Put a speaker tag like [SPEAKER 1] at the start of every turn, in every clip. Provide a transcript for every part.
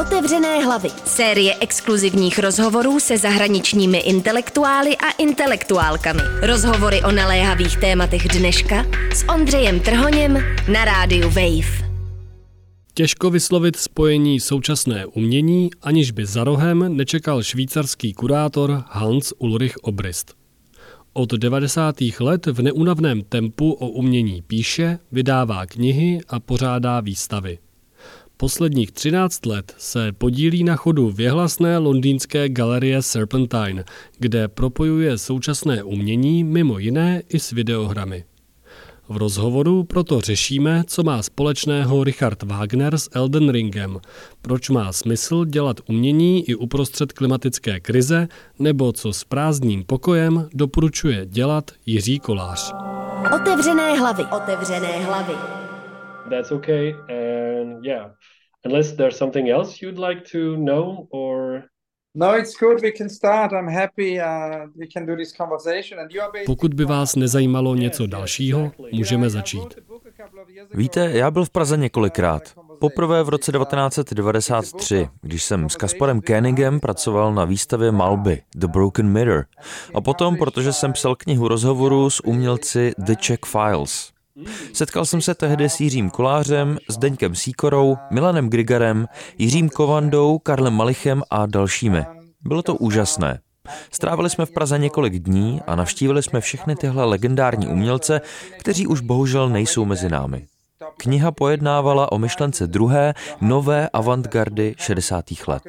[SPEAKER 1] Otevřené hlavy. Série exkluzivních rozhovorů se zahraničními intelektuály a intelektuálkami. Rozhovory o naléhavých tématech dneška s Ondřejem Trhoněm na rádiu Wave.
[SPEAKER 2] Těžko vyslovit spojení současné umění, aniž by za rohem nečekal švýcarský kurátor Hans Ulrich Obrist. Od 90. let v neunavném tempu o umění píše, vydává knihy a pořádá výstavy. Posledních 13 let se podílí na chodu věhlasné londýnské galerie Serpentine, kde propojuje současné umění mimo jiné i s videohrami. V rozhovoru proto řešíme, co má společného Richard Wagner s Elden Ringem, proč má smysl dělat umění i uprostřed klimatické krize, nebo co s prázdným pokojem doporučuje dělat Jiří Kolář.
[SPEAKER 1] Otevřené hlavy. Otevřené hlavy.
[SPEAKER 2] That's okay. And yeah, unless there's something else you'd like to know or
[SPEAKER 3] No, it's good. We can start. I'm happy uh, we can do this conversation. And you
[SPEAKER 2] are Pokud by vás nezajímalo něco dalšího, můžeme začít.
[SPEAKER 4] Víte, já byl v Praze několikrát. Poprvé v roce 1993, když jsem s Kasparem Koenigem pracoval na výstavě malby The Broken Mirror. A potom, protože jsem psal knihu rozhovoru s umělci The Czech Files. Setkal jsem se tehdy s Jiřím Kolářem, s Deňkem Síkorou, Milanem Grigarem, Jiřím Kovandou, Karlem Malichem a dalšími. Bylo to úžasné. Strávili jsme v Praze několik dní a navštívili jsme všechny tyhle legendární umělce, kteří už bohužel nejsou mezi námi. Kniha pojednávala o myšlence druhé, nové avantgardy 60. let.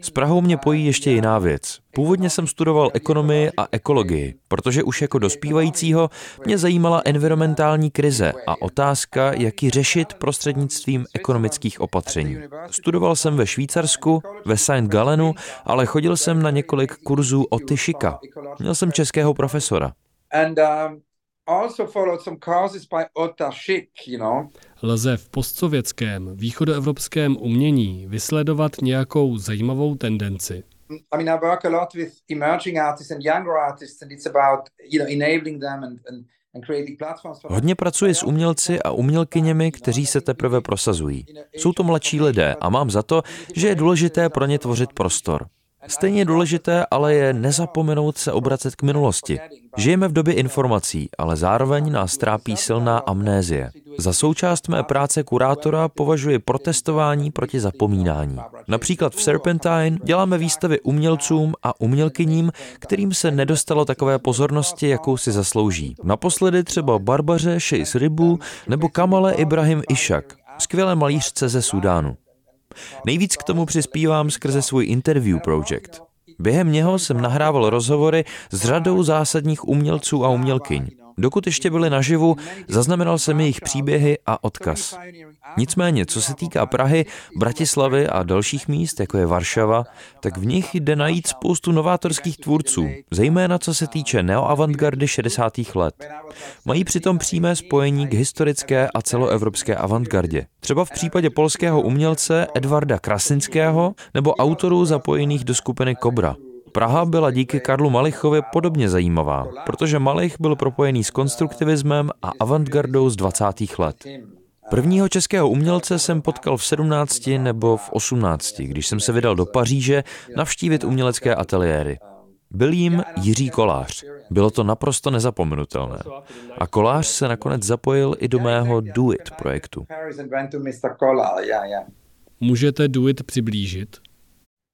[SPEAKER 4] S Prahou mě pojí ještě jiná věc. Původně jsem studoval ekonomii a ekologii, protože už jako dospívajícího mě zajímala environmentální krize a otázka, jak ji řešit prostřednictvím ekonomických opatření. Studoval jsem ve Švýcarsku, ve Saint Galenu, ale chodil jsem na několik kurzů o Tyšika. Měl jsem českého profesora. Um, also followed some causes by Otta Schick, you know.
[SPEAKER 2] Lze v postsovětském východoevropském umění vysledovat nějakou zajímavou tendenci. I mean, I work a lot with emerging artists and younger artists and it's about, you know, enabling them and, and Hodně pracuji s umělci a umělkyněmi, kteří se teprve prosazují. Jsou to mladší lidé a mám za to, že je důležité pro ně tvořit prostor. Stejně důležité ale je nezapomenout se obracet k minulosti. Žijeme v době informací, ale zároveň nás trápí silná amnézie. Za součást mé práce kurátora považuji protestování proti zapomínání. Například v Serpentine děláme výstavy umělcům a umělkyním, kterým se nedostalo takové pozornosti, jakou si zaslouží. Naposledy třeba Barbaře Sheis Rybu nebo Kamale Ibrahim Ishak, skvělé malířce ze Sudánu. Nejvíc k tomu přispívám skrze svůj interview project. Během něho jsem nahrával rozhovory s řadou zásadních umělců a umělkyň. Dokud ještě byli naživu, zaznamenal jsem jejich příběhy a odkaz. Nicméně, co se týká Prahy, Bratislavy a dalších míst, jako je Varšava, tak v nich jde najít spoustu novátorských tvůrců, zejména co se týče neoavantgardy 60. let. Mají přitom přímé spojení k historické a celoevropské avantgardě. Třeba v případě polského umělce Edvarda Krasinského nebo autorů zapojených do skupiny Cobra. Praha byla díky Karlu Malichovi podobně zajímavá, protože Malich byl propojený s konstruktivismem a avantgardou z 20. let. Prvního českého umělce jsem potkal v 17 nebo v 18, když jsem se vydal do Paříže navštívit umělecké ateliéry. Byl jim Jiří Kolář. Bylo to naprosto nezapomenutelné. A Kolář se nakonec zapojil i do mého Do It projektu. Můžete Do It přiblížit?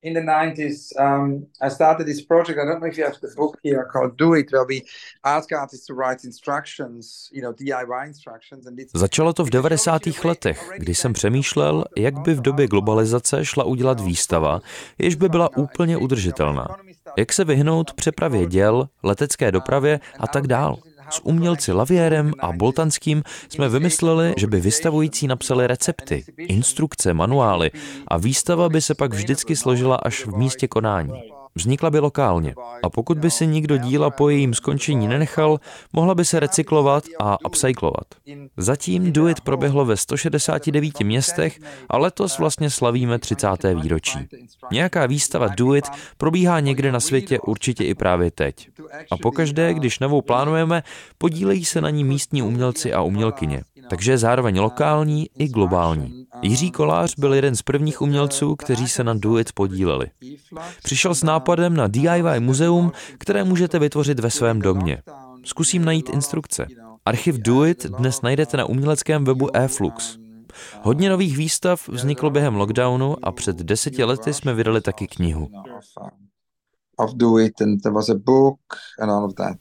[SPEAKER 2] In the 90s, um, I started this project. I don't know if you have the book here called Do It, where we ask artists to write instructions, you know, DIY instructions. And it's... Začalo to v 90. letech, kdy jsem přemýšlel, jak by v době globalizace šla udělat výstava, jež by byla úplně udržitelná. Jak se vyhnout přepravě děl, letecké dopravě a tak dál. S umělci Lavierem a Boltanským jsme vymysleli, že by vystavující napsali recepty, instrukce, manuály a výstava by se pak vždycky složila až v místě konání.
[SPEAKER 4] Vznikla by lokálně. A pokud by si nikdo díla po jejím skončení nenechal, mohla by se recyklovat a upcyklovat. Zatím Do It proběhlo ve 169 městech a letos vlastně slavíme 30. výročí. Nějaká výstava Do It probíhá někde na světě určitě i právě teď. A pokaždé, když novou plánujeme, podílejí se na ní místní umělci a umělkyně takže je zároveň lokální i globální. Jiří Kolář byl jeden z prvních umělců, kteří se na Do It podíleli. Přišel s nápadem na DIY muzeum, které můžete vytvořit ve svém domě. Zkusím najít instrukce. Archiv Do It dnes najdete na uměleckém webu eFlux. Hodně nových výstav vzniklo během lockdownu a před deseti lety jsme vydali taky knihu. Of and there was a book and all of that.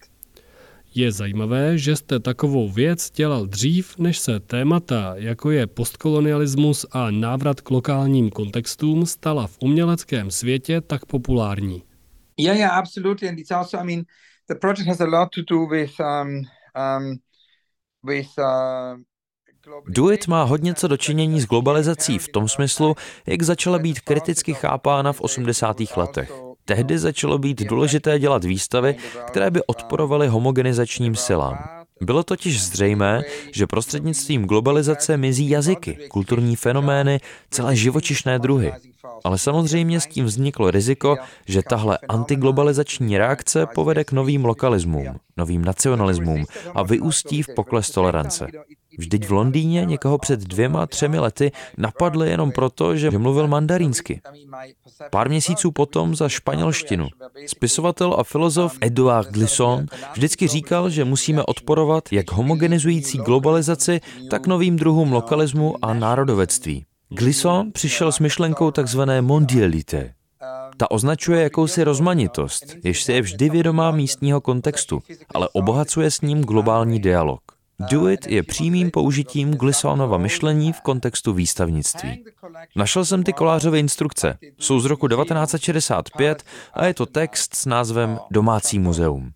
[SPEAKER 5] Je zajímavé, že jste takovou věc dělal dřív, než se témata, jako je postkolonialismus a návrat k lokálním kontextům, stala v uměleckém světě tak populární.
[SPEAKER 2] Yeah, yeah, absolutely. And it's also, I mean, the project has a lot to do with, um, um,
[SPEAKER 4] with uh, Duet má hodně co dočinění s globalizací v tom smyslu, jak začala být kriticky chápána v 80. letech. Tehdy začalo být důležité dělat výstavy, které by odporovaly homogenizačním silám. Bylo totiž zřejmé, že prostřednictvím globalizace mizí jazyky, kulturní fenomény, celé živočišné druhy. Ale samozřejmě s tím vzniklo riziko, že tahle antiglobalizační reakce povede k novým lokalismům, novým nacionalismům a vyústí v pokles tolerance. Vždyť v Londýně někoho před dvěma, třemi lety napadli jenom proto, že mluvil mandarínsky. Pár měsíců potom za španělštinu. Spisovatel a filozof Edouard Glisson vždycky říkal, že musíme odporovat jak homogenizující globalizaci, tak novým druhům lokalismu a národovectví. Glisson přišel s myšlenkou tzv. mondialité. Ta označuje jakousi rozmanitost, jež si je vždy vědomá místního kontextu, ale obohacuje s ním globální dialog. Do It je přímým použitím Glissonova myšlení v kontextu výstavnictví. Našel jsem ty kolářové instrukce. Jsou z roku 1965 a je to text s názvem Domácí muzeum.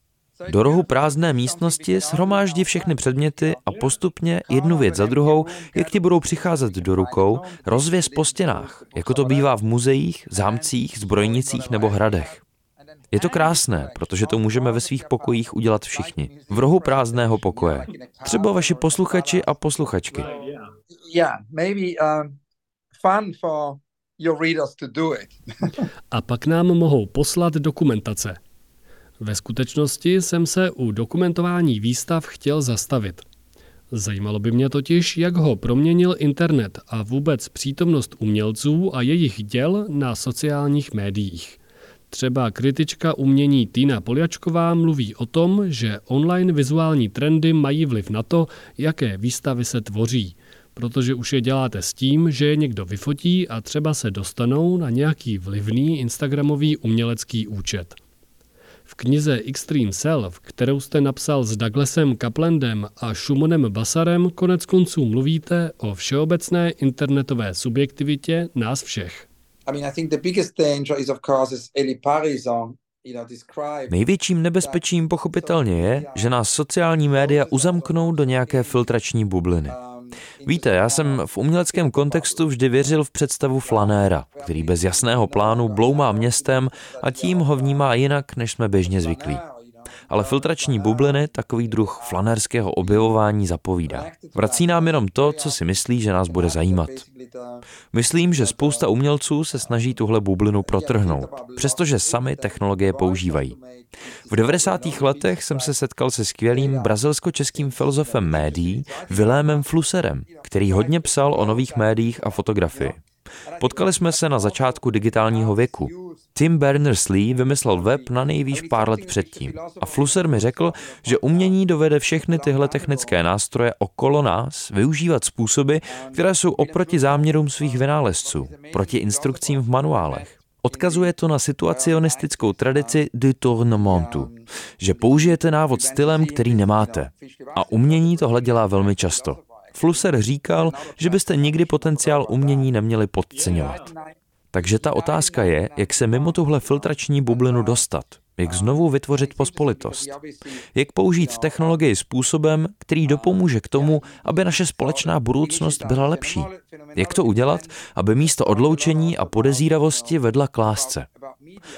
[SPEAKER 4] Do rohu prázdné místnosti shromáždí všechny předměty a postupně jednu věc za druhou, jak ti budou přicházet do rukou, rozvěz po stěnách, jako to bývá v muzeích, zámcích, zbrojnicích nebo hradech. Je to krásné, protože to můžeme ve svých pokojích udělat všichni. V rohu prázdného pokoje. Třeba vaši posluchači a posluchačky.
[SPEAKER 5] a pak nám mohou poslat dokumentace. Ve skutečnosti jsem se u dokumentování výstav chtěl zastavit. Zajímalo by mě totiž, jak ho proměnil internet a vůbec přítomnost umělců a jejich děl na sociálních médiích. Třeba kritička umění Týna Poljačková mluví o tom, že online vizuální trendy mají vliv na to, jaké výstavy se tvoří, protože už je děláte s tím, že je někdo vyfotí a třeba se dostanou na nějaký vlivný instagramový umělecký účet. V knize Extreme Self, kterou jste napsal s Douglasem Kaplandem a Šumonem Basarem, konec konců mluvíte o všeobecné internetové subjektivitě nás všech.
[SPEAKER 4] Největším nebezpečím pochopitelně je, že nás sociální média uzamknou do nějaké filtrační bubliny. Víte, já jsem v uměleckém kontextu vždy věřil v představu flanéra, který bez jasného plánu bloumá městem a tím ho vnímá jinak, než jsme běžně zvyklí ale filtrační bubliny takový druh flanerského objevování zapovídá. Vrací nám jenom to, co si myslí, že nás bude zajímat. Myslím, že spousta umělců se snaží tuhle bublinu protrhnout, přestože sami technologie používají. V 90. letech jsem se setkal se skvělým brazilsko-českým filozofem médií Vilémem Flusserem, který hodně psal o nových médiích a fotografii. Potkali jsme se na začátku digitálního věku. Tim Berners-Lee vymyslel web na nejvýš pár let předtím. A Flusser mi řekl, že umění dovede všechny tyhle technické nástroje okolo nás využívat způsoby, které jsou oproti záměrům svých vynálezců, proti instrukcím v manuálech. Odkazuje to na situacionistickou tradici de tournementu, že použijete návod stylem, který nemáte. A umění tohle dělá velmi často. Flusser říkal, že byste nikdy potenciál umění neměli podceňovat. Takže ta otázka je, jak se mimo tuhle filtrační bublinu dostat. jak znovu vytvořit pospolitost, jak použít technologii způsobem, který dopomůže k tomu, aby naše společná budoucnost byla lepší. Jak to udělat, aby místo odloučení a podezíravosti vedla k lásce.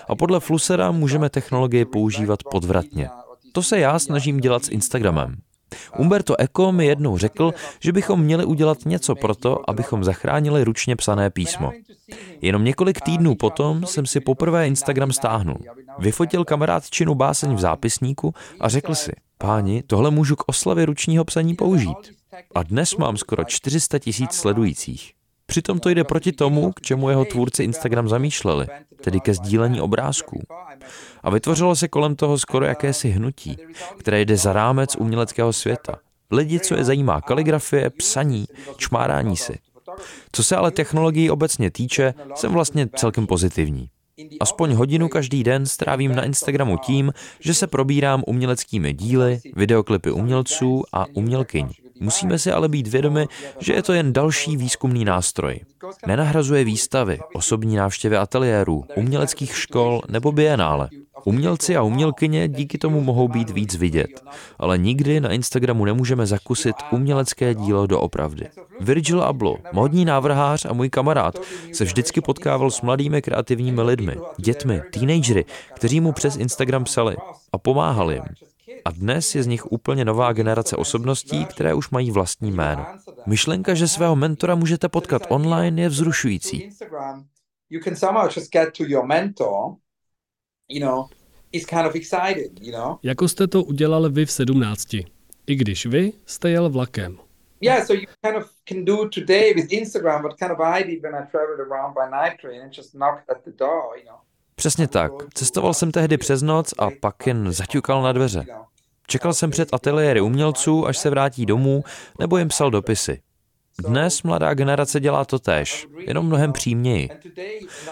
[SPEAKER 4] A podle Flusera můžeme technologie používat podvratně. To se já snažím dělat s Instagramem. Umberto Eco mi jednou řekl, že bychom měli udělat něco pro to, abychom zachránili ručně psané písmo. Jenom několik týdnů potom jsem si poprvé Instagram stáhnul. Vyfotil kamarádčinu báseň v zápisníku a řekl si, páni, tohle můžu k oslavě ručního psaní použít. A dnes mám skoro 400 tisíc sledujících. Přitom to jde proti tomu, k čemu jeho tvůrci Instagram zamýšleli, tedy ke sdílení obrázků. A vytvořilo se kolem toho skoro jakési hnutí, které jde za rámec uměleckého světa. Lidi, co je zajímá kaligrafie, psaní, čmárání si. Co se ale technologií obecně týče, jsem vlastně celkem pozitivní. Aspoň hodinu každý den strávím na Instagramu tím, že se probírám uměleckými díly, videoklipy umělců a umělkyň. Musíme si ale být vědomi, že je to jen další výzkumný nástroj. Nenahrazuje výstavy, osobní návštěvy ateliérů, uměleckých škol nebo bienále. Umělci a umělkyně díky tomu mohou být víc vidět, ale nikdy na Instagramu nemůžeme zakusit umělecké dílo doopravdy. Virgil Abloh, modní návrhář a můj kamarád, se vždycky potkával s mladými kreativními lidmi, dětmi, teenagery, kteří mu přes Instagram psali a pomáhali jim. A dnes je z nich úplně nová generace osobností, které už mají vlastní jméno. Myšlenka, že svého mentora můžete potkat online, je vzrušující.
[SPEAKER 5] Jako jste to udělali vy v 17, i když vy jste jel vlakem.
[SPEAKER 2] Yeah, so you kind of can do today with Instagram what kind of I did when I traveled around by night train and just knocked at the door, you know.
[SPEAKER 4] Přesně tak. Cestoval jsem tehdy přes noc a pak jen zaťukal na dveře. Čekal jsem před ateliéry umělců, až se vrátí domů, nebo jim psal dopisy. Dnes mladá generace dělá to též, jenom mnohem přímněji.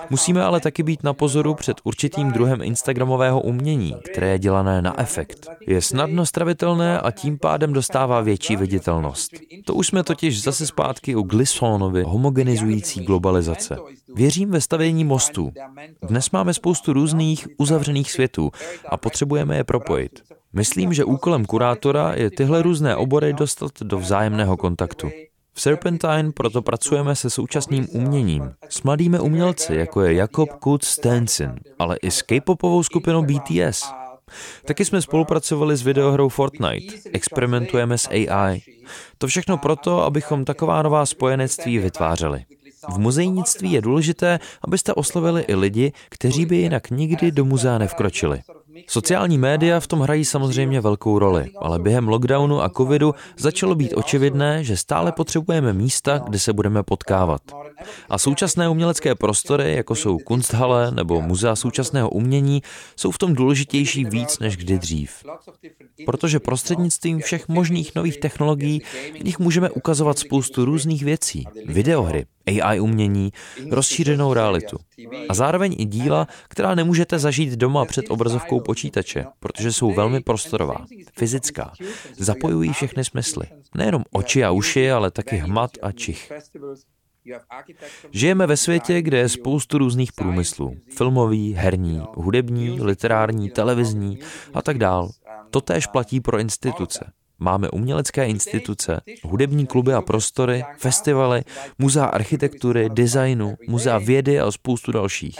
[SPEAKER 4] Musíme ale taky být na pozoru před určitým druhem instagramového umění, které je dělané na efekt. Je snadno stravitelné a tím pádem dostává větší viditelnost. To už jsme totiž zase zpátky u Glissonovy homogenizující globalizace. Věřím ve stavění mostů. Dnes máme spoustu různých uzavřených světů a potřebujeme je propojit. Myslím, že úkolem kurátora je tyhle různé obory dostat do vzájemného kontaktu. V Serpentine proto pracujeme se současným uměním, s mladými umělci, jako je Jakob Kutz Stenson, ale i s K-popovou skupinou BTS. Taky jsme spolupracovali s videohrou Fortnite, experimentujeme s AI. To všechno proto, abychom taková nová spojenectví vytvářeli. V muzejnictví je důležité, abyste oslovili i lidi, kteří by jinak nikdy do muzea nevkročili. Sociální média v tom hrají samozřejmě velkou roli, ale během lockdownu a covidu začalo být očividné, že stále potřebujeme místa, kde se budeme potkávat. A současné umělecké prostory, jako jsou Kunsthalle nebo Muzea současného umění, jsou v tom důležitější víc než kdy dřív. Protože prostřednictvím všech možných nových technologií v nich můžeme ukazovat spoustu různých věcí. Videohry, AI umění, rozšířenou realitu. A zároveň i díla, která nemůžete zažít doma před obrazovkou počítače, protože jsou velmi prostorová, fyzická, zapojují všechny smysly. Nejenom oči a uši, ale taky hmat a čich. Žijeme ve světě, kde je spoustu různých průmyslů. Filmový, herní, hudební, literární, televizní a tak dál. Totéž platí pro instituce. Máme umělecké instituce, hudební kluby a prostory, festivaly, muzea architektury, designu, muzea vědy a spoustu dalších.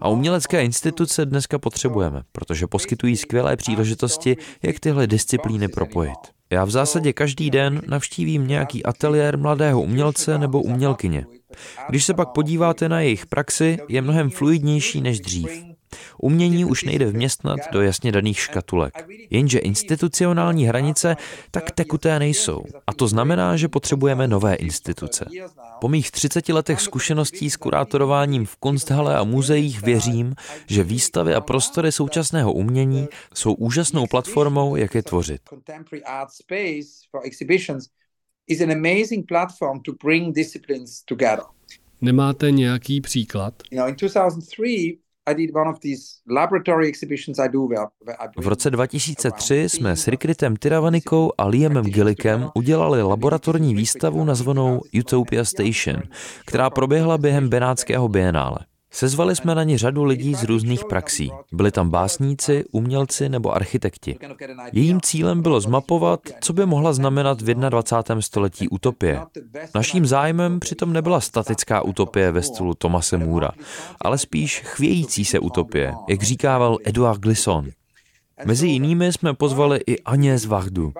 [SPEAKER 4] A umělecké instituce dneska potřebujeme, protože poskytují skvělé příležitosti, jak tyhle disciplíny propojit. Já v zásadě každý den navštívím nějaký ateliér mladého umělce nebo umělkyně. Když se pak podíváte na jejich praxi, je mnohem fluidnější než dřív. Umění už nejde vměstnat do jasně daných škatulek. Jenže institucionální hranice tak tekuté nejsou. A to znamená, že potřebujeme nové instituce. Po mých 30 letech zkušeností s kurátorováním v Kunsthalle a muzeích věřím, že výstavy a prostory současného umění jsou úžasnou platformou, jak je tvořit.
[SPEAKER 5] Nemáte nějaký příklad?
[SPEAKER 4] V roce 2003 jsme s Rikritem Tiravanikou a Liamem Gillikem udělali laboratorní výstavu nazvanou Utopia Station, která proběhla během Benátského bienále. Sezvali jsme na ní řadu lidí z různých praxí. Byli tam básníci, umělci nebo architekti. Jejím cílem bylo zmapovat, co by mohla znamenat v 21. století utopie. Naším zájmem přitom nebyla statická utopie ve stylu Tomase Můra, ale spíš chvějící se utopie, jak říkával Eduard Glisson. Mezi jinými jsme pozvali i Agnès Vahdu,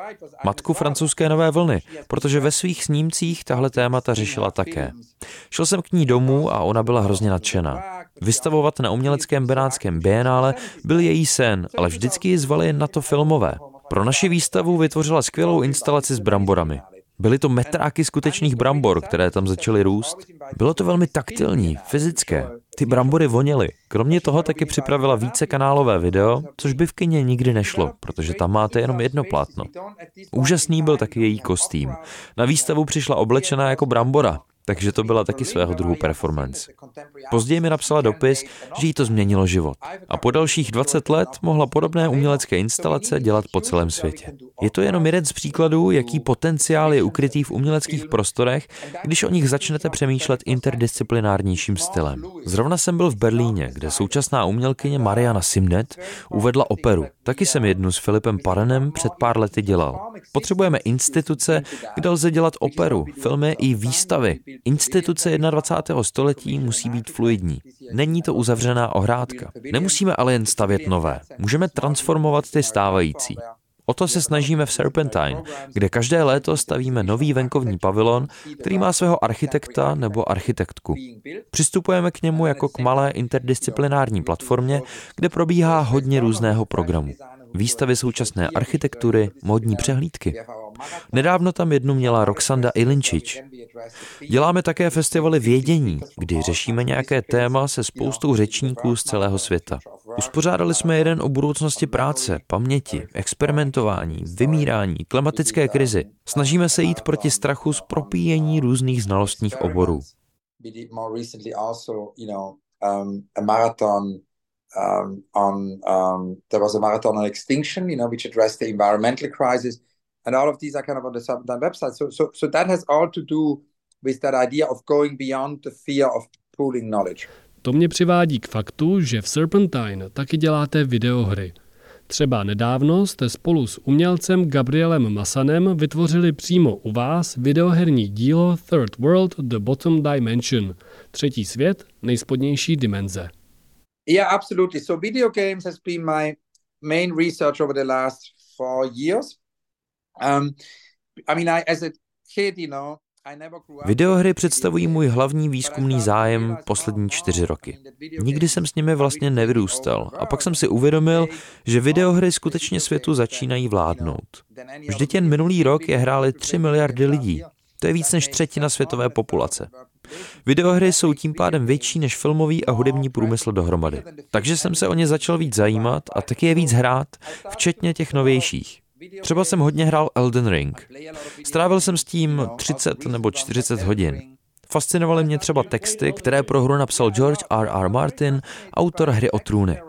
[SPEAKER 4] matku francouzské nové vlny, protože ve svých snímcích tahle témata řešila také. Šel jsem k ní domů a ona byla hrozně nadšená. Vystavovat na uměleckém benátském bienále byl její sen, ale vždycky ji zvali na to filmové. Pro naši výstavu vytvořila skvělou instalaci s bramborami. Byly to metráky skutečných brambor, které tam začaly růst. Bylo to velmi taktilní, fyzické. Ty brambory voněly. Kromě toho taky připravila více kanálové video, což by v kině nikdy nešlo, protože tam máte jenom jedno plátno. Úžasný byl taky její kostým. Na výstavu přišla oblečená jako brambora, takže to byla taky svého druhu performance. Později mi napsala dopis, že jí to změnilo život. A po dalších 20 let mohla podobné umělecké instalace dělat po celém světě. Je to jenom jeden z příkladů, jaký potenciál je ukrytý v uměleckých prostorech, když o nich začnete přemýšlet interdisciplinárnějším stylem. Zrovna jsem byl v Berlíně, kde současná umělkyně Mariana Simnet uvedla operu. Taky jsem jednu s Filipem Parenem před pár lety dělal. Potřebujeme instituce, kde lze dělat operu, filmy i výstavy. Instituce 21. století musí být fluidní. Není to uzavřená ohrádka. Nemusíme ale jen stavět nové. Můžeme transformovat ty stávající. O to se snažíme v Serpentine, kde každé léto stavíme nový venkovní pavilon, který má svého architekta nebo architektku. Přistupujeme k němu jako k malé interdisciplinární platformě, kde probíhá hodně různého programu. Výstavy současné architektury, modní přehlídky. Nedávno tam jednu měla Roxanda Ilinčič. Děláme také festivaly vědění, kdy řešíme nějaké téma se spoustou řečníků z celého světa. Uspořádali jsme jeden o budoucnosti práce, paměti, experimentování, vymírání, klimatické krizi. Snažíme se jít proti strachu z propíjení různých znalostních oborů. Um, on um, there was a marathon on extinction, you know, which addressed the environmental crisis, and all of these are kind of on the Serpentine website. So, so, so that has all to do with that idea of going beyond the fear of pooling knowledge.
[SPEAKER 5] To mě přivádí k faktu, že v Serpentine taky děláte videohry. Třeba nedávno jste spolu s umělcem Gabrielem Masanem vytvořili přímo u vás videoherní dílo Third World The Bottom Dimension, třetí svět, nejspodnější dimenze.
[SPEAKER 2] Yeah, absolutely. So video games has been my main research over the last four years. Um, I mean, I, as a kid, you know,
[SPEAKER 4] Videohry představují můj hlavní výzkumný zájem poslední čtyři roky. Nikdy jsem s nimi vlastně nevyrůstal a pak jsem si uvědomil, že videohry skutečně světu začínají vládnout. Vždyť jen minulý rok je hráli 3 miliardy lidí. To je víc než třetina světové populace. Videohry jsou tím pádem větší než filmový a hudební průmysl dohromady. Takže jsem se o ně začal víc zajímat a taky je víc hrát, včetně těch novějších. Třeba jsem hodně hrál Elden Ring. Strávil jsem s tím 30 nebo 40 hodin. Fascinovaly mě třeba texty, které pro hru napsal George R. R. Martin, autor hry o trůny.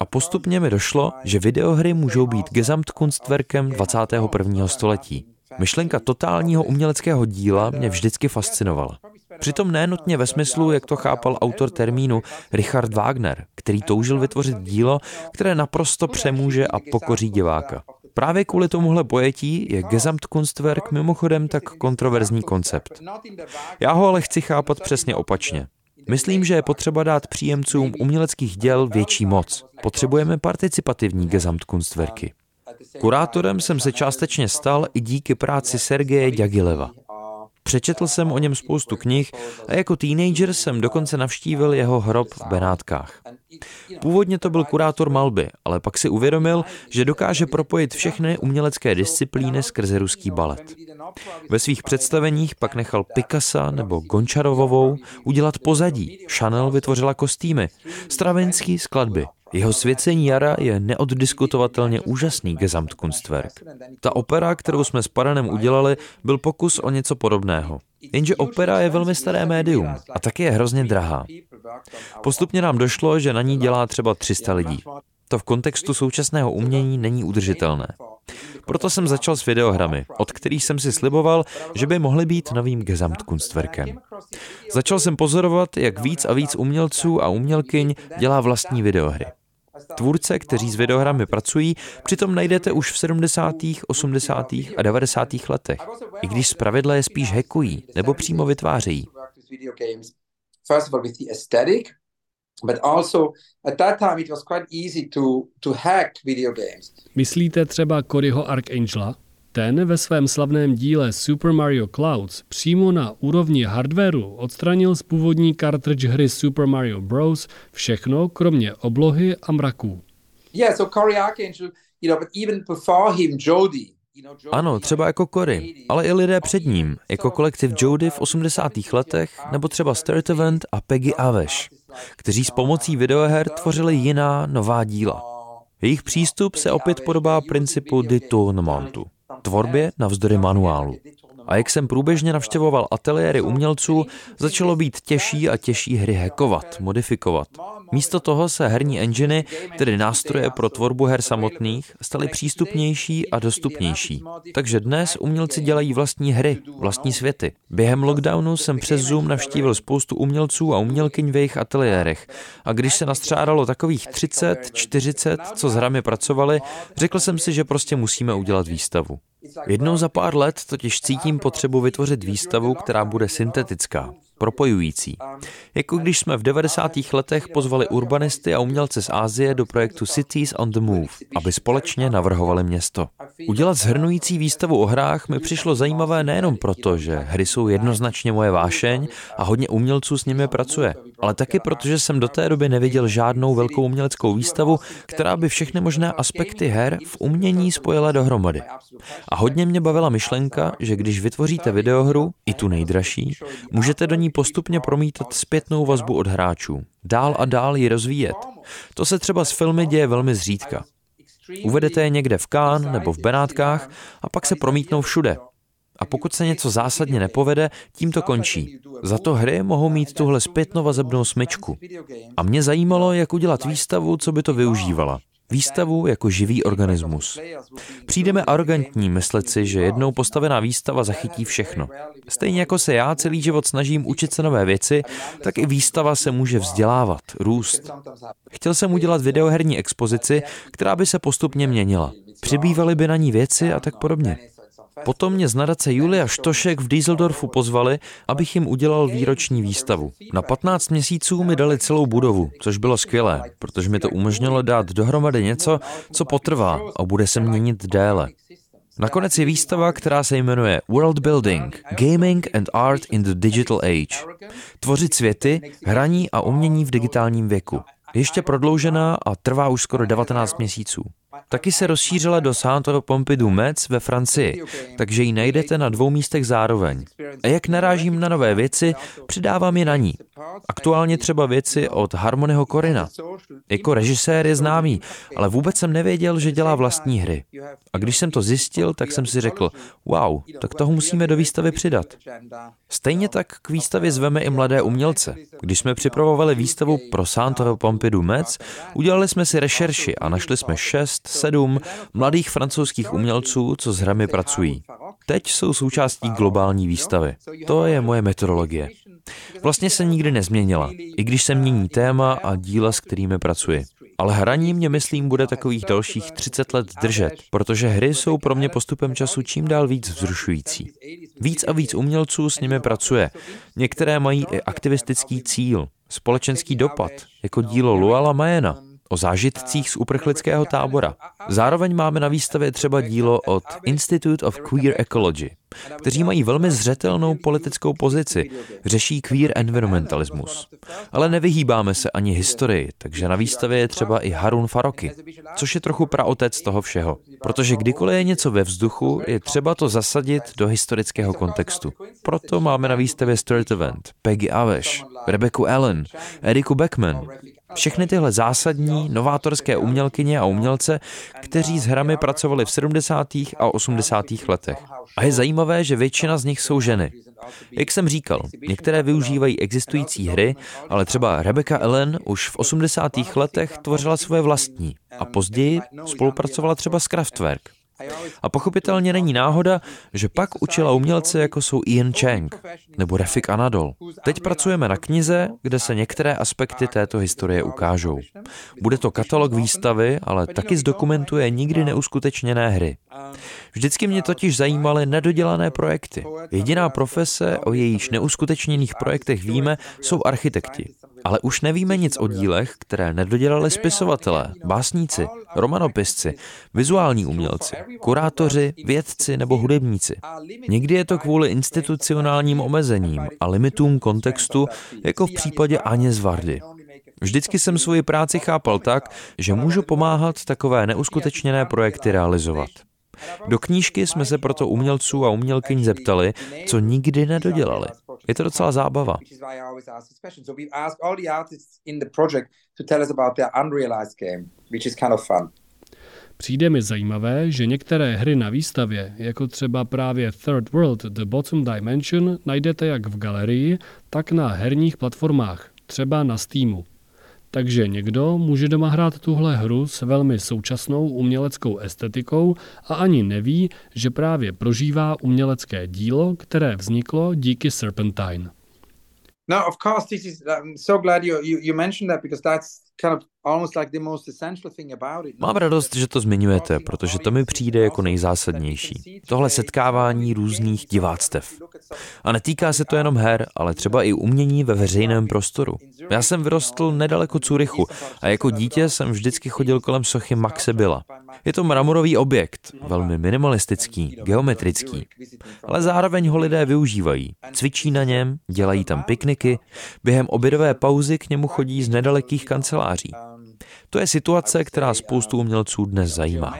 [SPEAKER 4] A postupně mi došlo, že videohry můžou být Gesamtkunstwerkem 21. století. Myšlenka totálního uměleckého díla mě vždycky fascinovala. Přitom nenutně ve smyslu, jak to chápal autor termínu Richard Wagner, který toužil vytvořit dílo, které naprosto přemůže a pokoří diváka. Právě kvůli tomuhle pojetí je Gesamtkunstwerk mimochodem tak kontroverzní koncept. Já ho ale chci chápat přesně opačně. Myslím, že je potřeba dát příjemcům uměleckých děl větší moc. Potřebujeme participativní Gesamtkunstwerky. Kurátorem jsem se částečně stal i díky práci Sergeje Djagileva. Přečetl jsem o něm spoustu knih a jako teenager jsem dokonce navštívil jeho hrob v Benátkách. Původně to byl kurátor malby, ale pak si uvědomil, že dokáže propojit všechny umělecké disciplíny skrze ruský balet. Ve svých představeních pak nechal Picasso nebo Gončarovovou udělat pozadí, Chanel vytvořila kostýmy, Stravinsky skladby. Jeho svěcení jara je neoddiskutovatelně úžasný Gesamtkunstwerk. Ta opera, kterou jsme s Paranem udělali, byl pokus o něco podobného. Jenže opera je velmi staré médium a taky je hrozně drahá. Postupně nám došlo, že na ní dělá třeba 300 lidí. To v kontextu současného umění není udržitelné. Proto jsem začal s videohrami, od kterých jsem si sliboval, že by mohly být novým Gesamtkunstwerkem. Začal jsem pozorovat, jak víc a víc umělců a umělkyň dělá vlastní videohry. Tvůrce, kteří s videohrami pracují, přitom najdete už v 70., 80. a 90. letech, i když zpravidla je spíš hackují nebo přímo vytvářejí. But also
[SPEAKER 5] at that time it was quite easy to, to hack video games. Myslíte třeba Coryho Archangela? Ten ve svém slavném díle Super Mario Clouds přímo na úrovni hardwareu odstranil z původní cartridge hry Super Mario Bros. všechno, kromě oblohy a mraků.
[SPEAKER 2] Yeah, so Cory Archangel, you know, but even before him, Jody,
[SPEAKER 4] ano, třeba jako Cory, ale i lidé před ním, jako kolektiv Jody v 80. letech, nebo třeba Sturtevant a Peggy Aveš, kteří s pomocí videoher tvořili jiná, nová díla. Jejich přístup se opět podobá principu detournementu, tvorbě navzdory manuálu. A jak jsem průběžně navštěvoval ateliéry umělců, začalo být těžší a těžší hry hackovat, modifikovat. Místo toho se herní enginy, tedy nástroje pro tvorbu her samotných, staly přístupnější a dostupnější. Takže dnes umělci dělají vlastní hry, vlastní světy. Během lockdownu jsem přes Zoom navštívil spoustu umělců a umělkyň v jejich ateliérech. A když se nastřádalo takových 30, 40, co s hrami pracovali, řekl jsem si, že prostě musíme udělat výstavu. Jednou za pár let totiž cítím potřebu vytvořit výstavu, která bude syntetická, propojující. Jako když jsme v 90. letech pozvali urbanisty a umělce z Ázie do projektu Cities on the Move, aby společně navrhovali město. Udělat zhrnující výstavu o hrách mi přišlo zajímavé nejenom proto, že hry jsou jednoznačně moje vášeň a hodně umělců s nimi pracuje, ale taky proto, že jsem do té doby neviděl žádnou velkou uměleckou výstavu, která by všechny možné aspekty her v umění spojila dohromady. A hodně mě bavila myšlenka, že když vytvoříte videohru, i tu nejdražší, můžete do ní postupně promítat zpětnou vazbu od hráčů. Dál a dál ji rozvíjet. To se třeba s filmy děje velmi zřídka. Uvedete je někde v Kán nebo v Benátkách a pak se promítnou všude. A pokud se něco zásadně nepovede, tím to končí. Za to hry mohou mít tuhle zpětnovazebnou smyčku. A mě zajímalo, jak udělat výstavu, co by to využívala. Výstavu jako živý organismus. Přijdeme arrogantní myslet si, že jednou postavená výstava zachytí všechno. Stejně jako se já celý život snažím učit se nové věci, tak i výstava se může vzdělávat, růst. Chtěl jsem udělat videoherní expozici, která by se postupně měnila. Přibývaly by na ní věci a tak podobně. Potom mě z nadace Julia Štošek v Dieseldorfu pozvali, abych jim udělal výroční výstavu. Na 15 měsíců mi dali celou budovu, což bylo skvělé, protože mi to umožnilo dát dohromady něco, co potrvá a bude se měnit déle. Nakonec je výstava, která se jmenuje World Building, Gaming and Art in the Digital Age. Tvořit světy, hraní a umění v digitálním věku. Ještě prodloužená a trvá už skoro 19 měsíců. Taky se rozšířila do Centre Pompidou Metz ve Francii, takže ji najdete na dvou místech zároveň. A jak narážím na nové věci, přidávám je na ní. Aktuálně třeba věci od Harmonyho Korina. Jako režisér je známý, ale vůbec jsem nevěděl, že dělá vlastní hry. A když jsem to zjistil, tak jsem si řekl, wow, tak toho musíme do výstavy přidat. Stejně tak k výstavě zveme i mladé umělce. Když jsme připravovali výstavu pro Centre Pompidou Metz, udělali jsme si rešerši a našli jsme šest, sedm mladých francouzských umělců, co s hrami pracují. Teď jsou součástí globální výstavy. To je moje metodologie. Vlastně se nikdy nezměnila, i když se mění téma a díla, s kterými pracuji. Ale hraní mě, myslím, bude takových dalších 30 let držet, protože hry jsou pro mě postupem času čím dál víc vzrušující. Víc a víc umělců s nimi pracuje. Některé mají i aktivistický cíl, společenský dopad, jako dílo Luala Majena, o zážitcích z uprchlického tábora. Zároveň máme na výstavě třeba dílo od Institute of Queer Ecology, kteří mají velmi zřetelnou politickou pozici, řeší queer environmentalismus. Ale nevyhýbáme se ani historii, takže na výstavě je třeba i Harun Faroky, což je trochu praotec toho všeho. Protože kdykoliv je něco ve vzduchu, je třeba to zasadit do historického kontextu. Proto máme na výstavě Stuart Event, Peggy Aveš, Rebecca Allen, Eriku Beckman, všechny tyhle zásadní, novátorské umělkyně a umělce, kteří s hrami pracovali v 70. a 80. letech. A je zajímavé, zajímavé, že většina z nich jsou ženy. Jak jsem říkal, některé využívají existující hry, ale třeba Rebecca Ellen už v 80. letech tvořila svoje vlastní a později spolupracovala třeba s Kraftwerk. A pochopitelně není náhoda, že pak učila umělce, jako jsou Ian Chang nebo Refik Anadol. Teď pracujeme na knize, kde se některé aspekty této historie ukážou. Bude to katalog výstavy, ale taky zdokumentuje nikdy neuskutečněné hry. Vždycky mě totiž zajímaly nedodělané projekty. Jediná profese, o jejíž neuskutečněných projektech víme, jsou architekti. Ale už nevíme nic o dílech, které nedodělali spisovatelé, básníci, romanopisci, vizuální umělci, kurátoři, vědci nebo hudebníci. Někdy je to kvůli institucionálním omezením a limitům kontextu, jako v případě Aně Zvardy. Vždycky jsem svoji práci chápal tak, že můžu pomáhat takové neuskutečněné projekty realizovat. Do knížky jsme se proto umělců a umělkyň zeptali, co nikdy nedodělali. Je to docela zábava.
[SPEAKER 5] Přijde mi zajímavé, že některé hry na výstavě, jako třeba právě Third World The Bottom Dimension, najdete jak v galerii, tak na herních platformách, třeba na Steamu. Takže někdo může doma hrát tuhle hru s velmi současnou uměleckou estetikou a ani neví, že právě prožívá umělecké dílo, které vzniklo díky Serpentine.
[SPEAKER 2] No, of course, this is. I'm so glad you you, you mentioned that because that's
[SPEAKER 4] Mám radost, že to zmiňujete, protože to mi přijde jako nejzásadnější. Tohle setkávání různých diváctev. A netýká se to jenom her, ale třeba i umění ve veřejném prostoru. Já jsem vyrostl nedaleko Curychu a jako dítě jsem vždycky chodil kolem sochy Maxe Billa. Je to mramorový objekt, velmi minimalistický, geometrický, ale zároveň ho lidé využívají. Cvičí na něm, dělají tam pikniky, během obědové pauzy k němu chodí z nedalekých kanceláří. To je situace, která spoustu umělců dnes zajímá.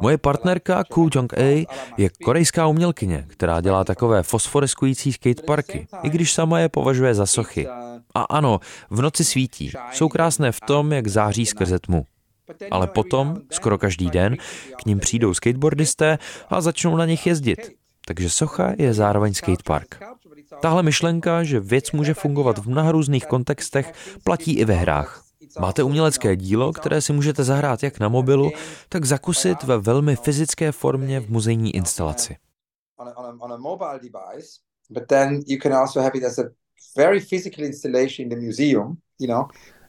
[SPEAKER 4] Moje partnerka Ku Jong-a je korejská umělkyně, která dělá takové fosforeskující skateparky, i když sama je považuje za sochy. A ano, v noci svítí. Jsou krásné v tom, jak září skrze tmu. Ale potom, skoro každý den, k ním přijdou skateboardisté a začnou na nich jezdit. Takže socha je zároveň skatepark. Tahle myšlenka, že věc může fungovat v mnoha různých kontextech, platí i ve hrách. Máte umělecké dílo, které si můžete zahrát jak na mobilu, tak zakusit ve velmi fyzické formě v muzejní instalaci.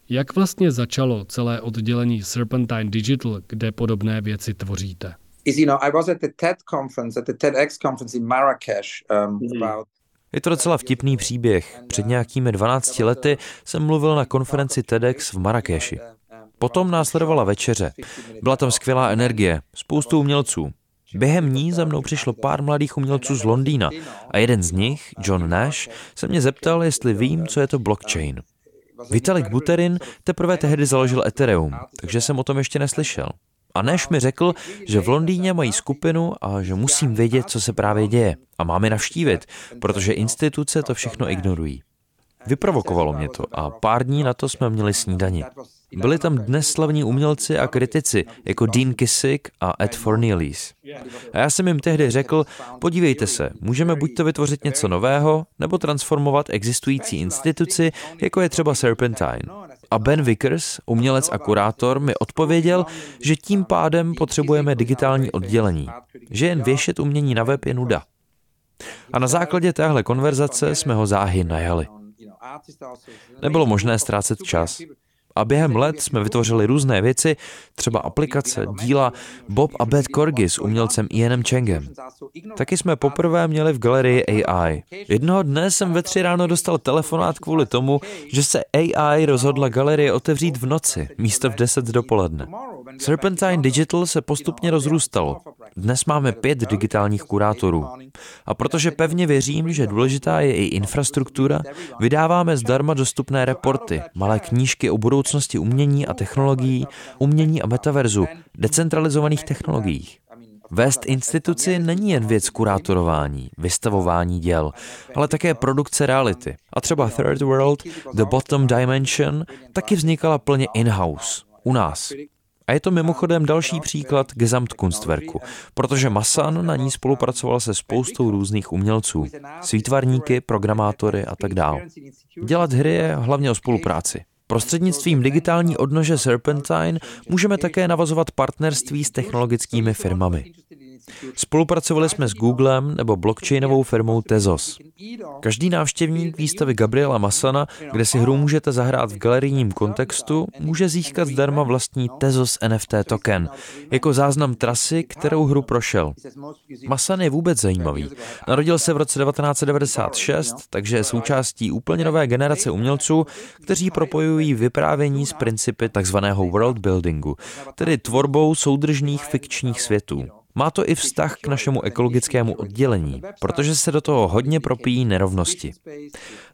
[SPEAKER 5] Jak vlastně začalo celé oddělení Serpentine Digital, kde podobné věci tvoříte? Is, you know, I was at the TED conference, at the TEDx conference in Marrakesh um,
[SPEAKER 4] mm. about je to docela vtipný příběh. Před nějakými 12 lety jsem mluvil na konferenci TEDx v Marrakeši. Potom následovala večeře. Byla tam skvělá energie, spoustu umělců. Během ní za mnou přišlo pár mladých umělců z Londýna a jeden z nich, John Nash, se mě zeptal, jestli vím, co je to blockchain. Vitalik Buterin teprve tehdy založil Ethereum, takže jsem o tom ještě neslyšel. A než mi řekl, že v Londýně mají skupinu a že musím vědět, co se právě děje. A máme navštívit, protože instituce to všechno ignorují. Vyprovokovalo mě to a pár dní na to jsme měli snídani. Byli tam dnes slavní umělci a kritici, jako Dean Kissick a Ed Fornielis. A já jsem jim tehdy řekl, podívejte se, můžeme buď to vytvořit něco nového, nebo transformovat existující instituci, jako je třeba Serpentine. A Ben Vickers, umělec a kurátor, mi odpověděl, že tím pádem potřebujeme digitální oddělení, že jen věšet umění na web je nuda. A na základě téhle konverzace jsme ho záhy najali. Nebylo možné ztrácet čas. A během let jsme vytvořili různé věci, třeba aplikace, díla Bob a Beth Corgi s umělcem Ianem Changem. Taky jsme poprvé měli v galerii AI. Jednoho dne jsem ve tři ráno dostal telefonát kvůli tomu, že se AI rozhodla galerii otevřít v noci, místo v 10 dopoledne. Serpentine Digital se postupně rozrůstalo. Dnes máme pět digitálních kurátorů. A protože pevně věřím, že důležitá je i infrastruktura, vydáváme zdarma dostupné reporty, malé knížky o budoucnosti umění a technologií, umění a metaverzu, decentralizovaných technologiích. Vést instituci není jen věc kurátorování, vystavování děl, ale také produkce reality. A třeba Third World, The Bottom Dimension taky vznikala plně in-house, u nás. A je to mimochodem další příklad Gesamtkunstwerku, protože Masan na ní spolupracoval se spoustou různých umělců, svítvarníky, programátory a tak dále. Dělat hry je hlavně o spolupráci. Prostřednictvím digitální odnože Serpentine můžeme také navazovat partnerství s technologickými firmami. Spolupracovali jsme s Googlem nebo blockchainovou firmou Tezos. Každý návštěvník výstavy Gabriela Masana, kde si hru můžete zahrát v galerijním kontextu, může získat zdarma vlastní Tezos NFT token, jako záznam trasy, kterou hru prošel. Masan je vůbec zajímavý. Narodil se v roce 1996, takže je součástí úplně nové generace umělců, kteří propojují vyprávění s principy takzvaného world buildingu, tedy tvorbou soudržných fikčních světů. Má to i vztah k našemu ekologickému oddělení, protože se do toho hodně propíjí nerovnosti.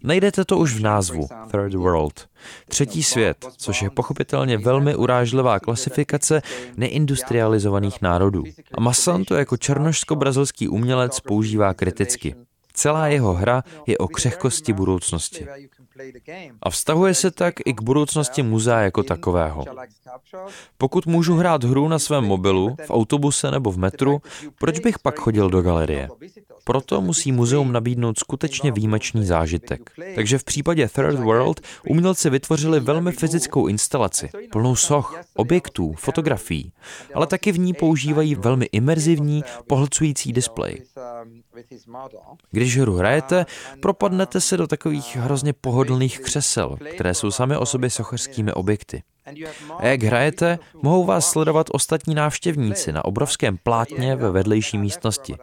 [SPEAKER 4] Najdete to už v názvu Third World, třetí svět, což je pochopitelně velmi urážlivá klasifikace neindustrializovaných národů. A Massan to jako černošsko-brazilský umělec používá kriticky. Celá jeho hra je o křehkosti budoucnosti. A vztahuje se tak i k budoucnosti muzea jako takového. Pokud můžu hrát hru na svém mobilu, v autobuse nebo v metru, proč bych pak chodil do galerie? Proto musí muzeum nabídnout skutečně výjimečný zážitek. Takže v případě Third World umělci vytvořili velmi fyzickou instalaci, plnou soch, objektů, fotografií, ale taky v ní používají velmi imerzivní, pohlcující displej. Když hru hrajete, propadnete se do takových hrozně pohodlných křesel, které jsou sami o sobě sochařskými objekty. A jak hrajete, mohou vás sledovat ostatní návštěvníci na obrovském plátně ve vedlejší místnosti.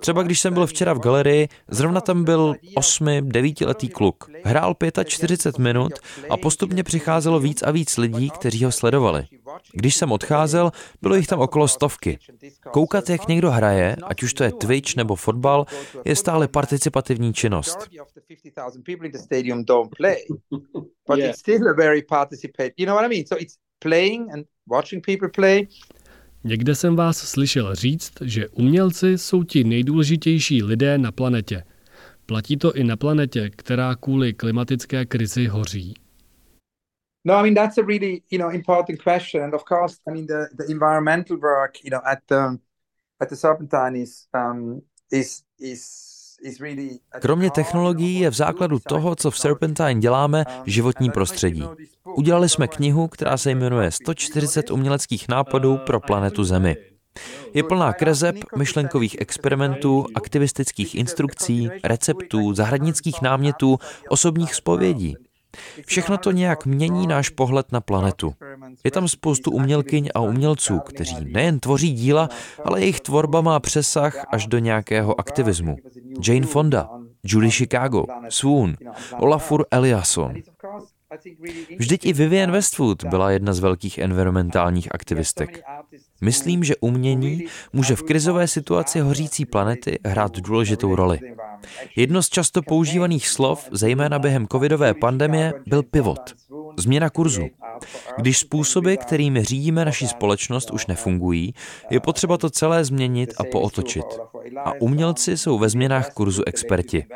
[SPEAKER 4] Třeba když jsem byl včera v galerii, zrovna tam byl 8 letý kluk. Hrál 45 minut a postupně přicházelo víc a víc lidí, kteří ho sledovali. Když jsem odcházel, bylo jich tam okolo stovky. Koukat, jak někdo hraje, ať už to je Twitch nebo fotbal, je stále participativní činnost.
[SPEAKER 5] Někde jsem vás slyšel říct, že umělci jsou ti nejdůležitější lidé na planetě. Platí to i na planetě, která kvůli klimatické krizi hoří?
[SPEAKER 2] No, I mean that's a really you know important question, and of course, I mean the, the environmental work you know at the at the Serpentine is um, is is
[SPEAKER 4] Kromě technologií je v základu toho, co v Serpentine děláme, životní prostředí. Udělali jsme knihu, která se jmenuje 140 uměleckých nápadů pro planetu Zemi. Je plná kreseb, myšlenkových experimentů, aktivistických instrukcí, receptů, zahradnických námětů, osobních spovědí. Všechno to nějak mění náš pohled na planetu. Je tam spoustu umělkyň a umělců, kteří nejen tvoří díla, ale jejich tvorba má přesah až do nějakého aktivismu. Jane Fonda, Julie Chicago, Swoon, Olafur Eliasson. Vždyť i Vivienne Westwood byla jedna z velkých environmentálních aktivistek. Myslím, že umění může v krizové situaci hořící planety hrát důležitou roli. Jedno z často používaných slov, zejména během covidové pandemie, byl pivot, změna kurzu. Když způsoby, kterými řídíme naši společnost, už nefungují, je potřeba to celé změnit a pootočit. A umělci jsou ve změnách kurzu experti.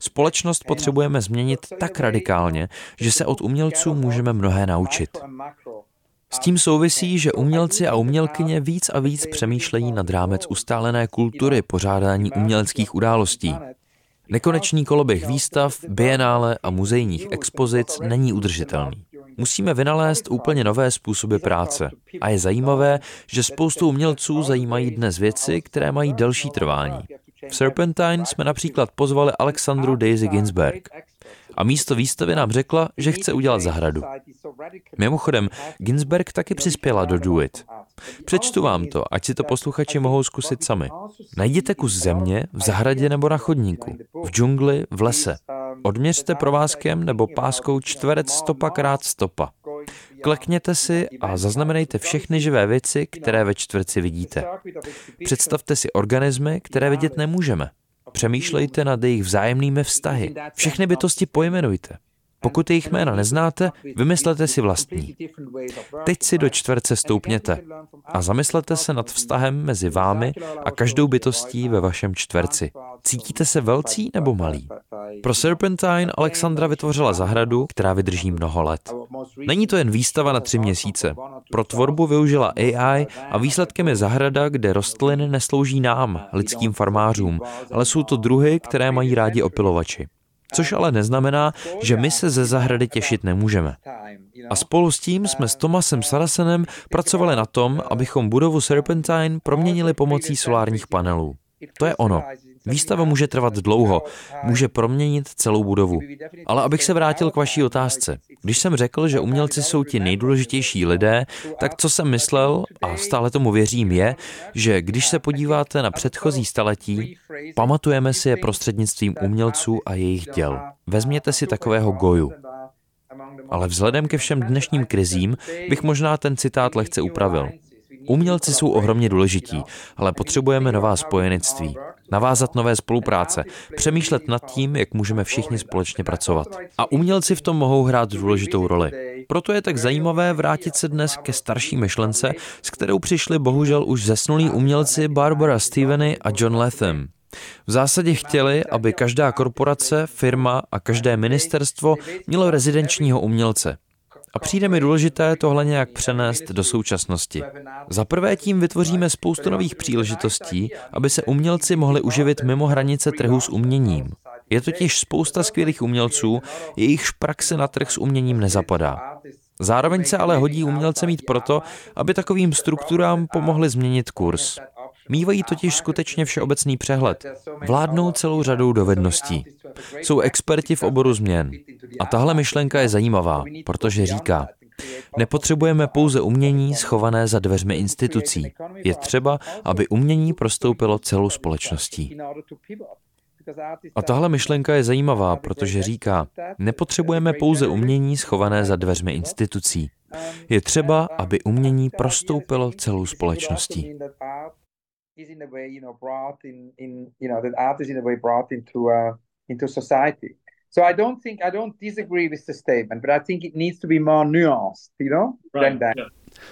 [SPEAKER 4] Společnost potřebujeme změnit tak radikálně, že se od umělců můžeme mnohé naučit. S tím souvisí, že umělci a umělkyně víc a víc přemýšlejí nad rámec ustálené kultury pořádání uměleckých událostí. Nekonečný koloběh výstav, bienále a muzejních expozic není udržitelný. Musíme vynalézt úplně nové způsoby práce. A je zajímavé, že spoustu umělců zajímají dnes věci, které mají delší trvání. V Serpentine jsme například pozvali Alexandru Daisy Ginsberg. A místo výstavy nám řekla, že chce udělat zahradu. Mimochodem, Ginsberg taky přispěla do Do It. Přečtu vám to, ať si to posluchači mohou zkusit sami. Najděte kus země v zahradě nebo na chodníku, v džungli, v lese. Odměřte provázkem nebo páskou čtverec stopa krát stopa. Klekněte si a zaznamenejte všechny živé věci, které ve čtverci vidíte. Představte si organismy, které vidět nemůžeme. Přemýšlejte nad jejich vzájemnými vztahy. Všechny bytosti pojmenujte. Pokud jejich jména neznáte, vymyslete si vlastní. Teď si do čtverce stoupněte a zamyslete se nad vztahem mezi vámi a každou bytostí ve vašem čtverci. Cítíte se velcí nebo malý? Pro Serpentine Alexandra vytvořila zahradu, která vydrží mnoho let. Není to jen výstava na tři měsíce. Pro tvorbu využila AI a výsledkem je zahrada, kde rostliny neslouží nám, lidským farmářům, ale jsou to druhy, které mají rádi opilovači. Což ale neznamená, že my se ze zahrady těšit nemůžeme. A spolu s tím jsme s Tomasem Sarasenem pracovali na tom, abychom budovu Serpentine proměnili pomocí solárních panelů. To je ono. Výstava může trvat dlouho, může proměnit celou budovu. Ale abych se vrátil k vaší otázce. Když jsem řekl, že umělci jsou ti nejdůležitější lidé, tak co jsem myslel, a stále tomu věřím, je, že když se podíváte na předchozí staletí, pamatujeme si je prostřednictvím umělců a jejich děl. Vezměte si takového Goju. Ale vzhledem ke všem dnešním krizím bych možná ten citát lehce upravil. Umělci jsou ohromně důležití, ale potřebujeme nová spojenectví, navázat nové spolupráce, přemýšlet nad tím, jak můžeme všichni společně pracovat. A umělci v tom mohou hrát důležitou roli. Proto je tak zajímavé vrátit se dnes ke starší myšlence, s kterou přišli bohužel už zesnulí umělci Barbara Steveny a John Latham. V zásadě chtěli, aby každá korporace, firma a každé ministerstvo mělo rezidenčního umělce. A přijde mi důležité tohle nějak přenést do současnosti. Za prvé tím vytvoříme spoustu nových příležitostí, aby se umělci mohli uživit mimo hranice trhu s uměním. Je totiž spousta skvělých umělců, jejichž praxe na trh s uměním nezapadá. Zároveň se ale hodí umělce mít proto, aby takovým strukturám pomohli změnit kurz. Mývají totiž skutečně všeobecný přehled. Vládnou celou řadou dovedností. Jsou experti v oboru změn. A tahle myšlenka je zajímavá, protože říká, Nepotřebujeme pouze umění schované za dveřmi institucí. Je třeba, aby umění prostoupilo celou společností. A tahle myšlenka je zajímavá, protože říká, nepotřebujeme pouze umění schované za dveřmi institucí. Je třeba, aby umění prostoupilo celou společností is in a way, you know, brought in, in you know, that art is in a way brought into uh, into society. So I don't think I don't disagree with the statement, but I think it needs to be more nuanced, you know, right. than that. Yeah.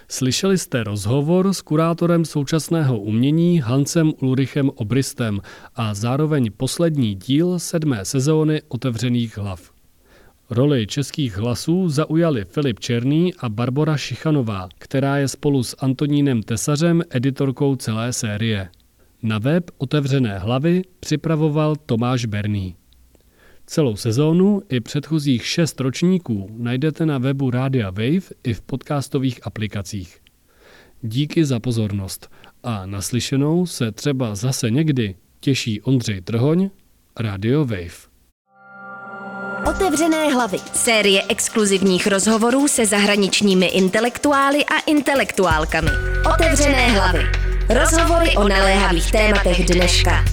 [SPEAKER 5] Slyšeli jste rozhovor s kurátorem současného umění Hansem Ulrichem Obristem a zároveň poslední díl sedmé sezóny Otevřených hlav. Roli českých hlasů zaujali Filip Černý a Barbara Šichanová, která je spolu s Antonínem Tesařem editorkou celé série. Na web Otevřené hlavy připravoval Tomáš Berný. Celou sezónu i předchozích šest ročníků najdete na webu Rádia Wave i v podcastových aplikacích. Díky za pozornost a naslyšenou se třeba zase někdy těší Ondřej Trhoň, Radio Wave.
[SPEAKER 1] Otevřené hlavy. Série exkluzivních rozhovorů se zahraničními intelektuály a intelektuálkami. Otevřené hlavy. Rozhovory o naléhavých tématech dneška.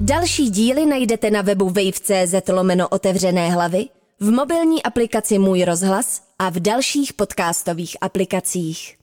[SPEAKER 1] Další díly najdete na webu wave.cz lomeno otevřené hlavy, v mobilní aplikaci Můj rozhlas a v dalších podcastových aplikacích.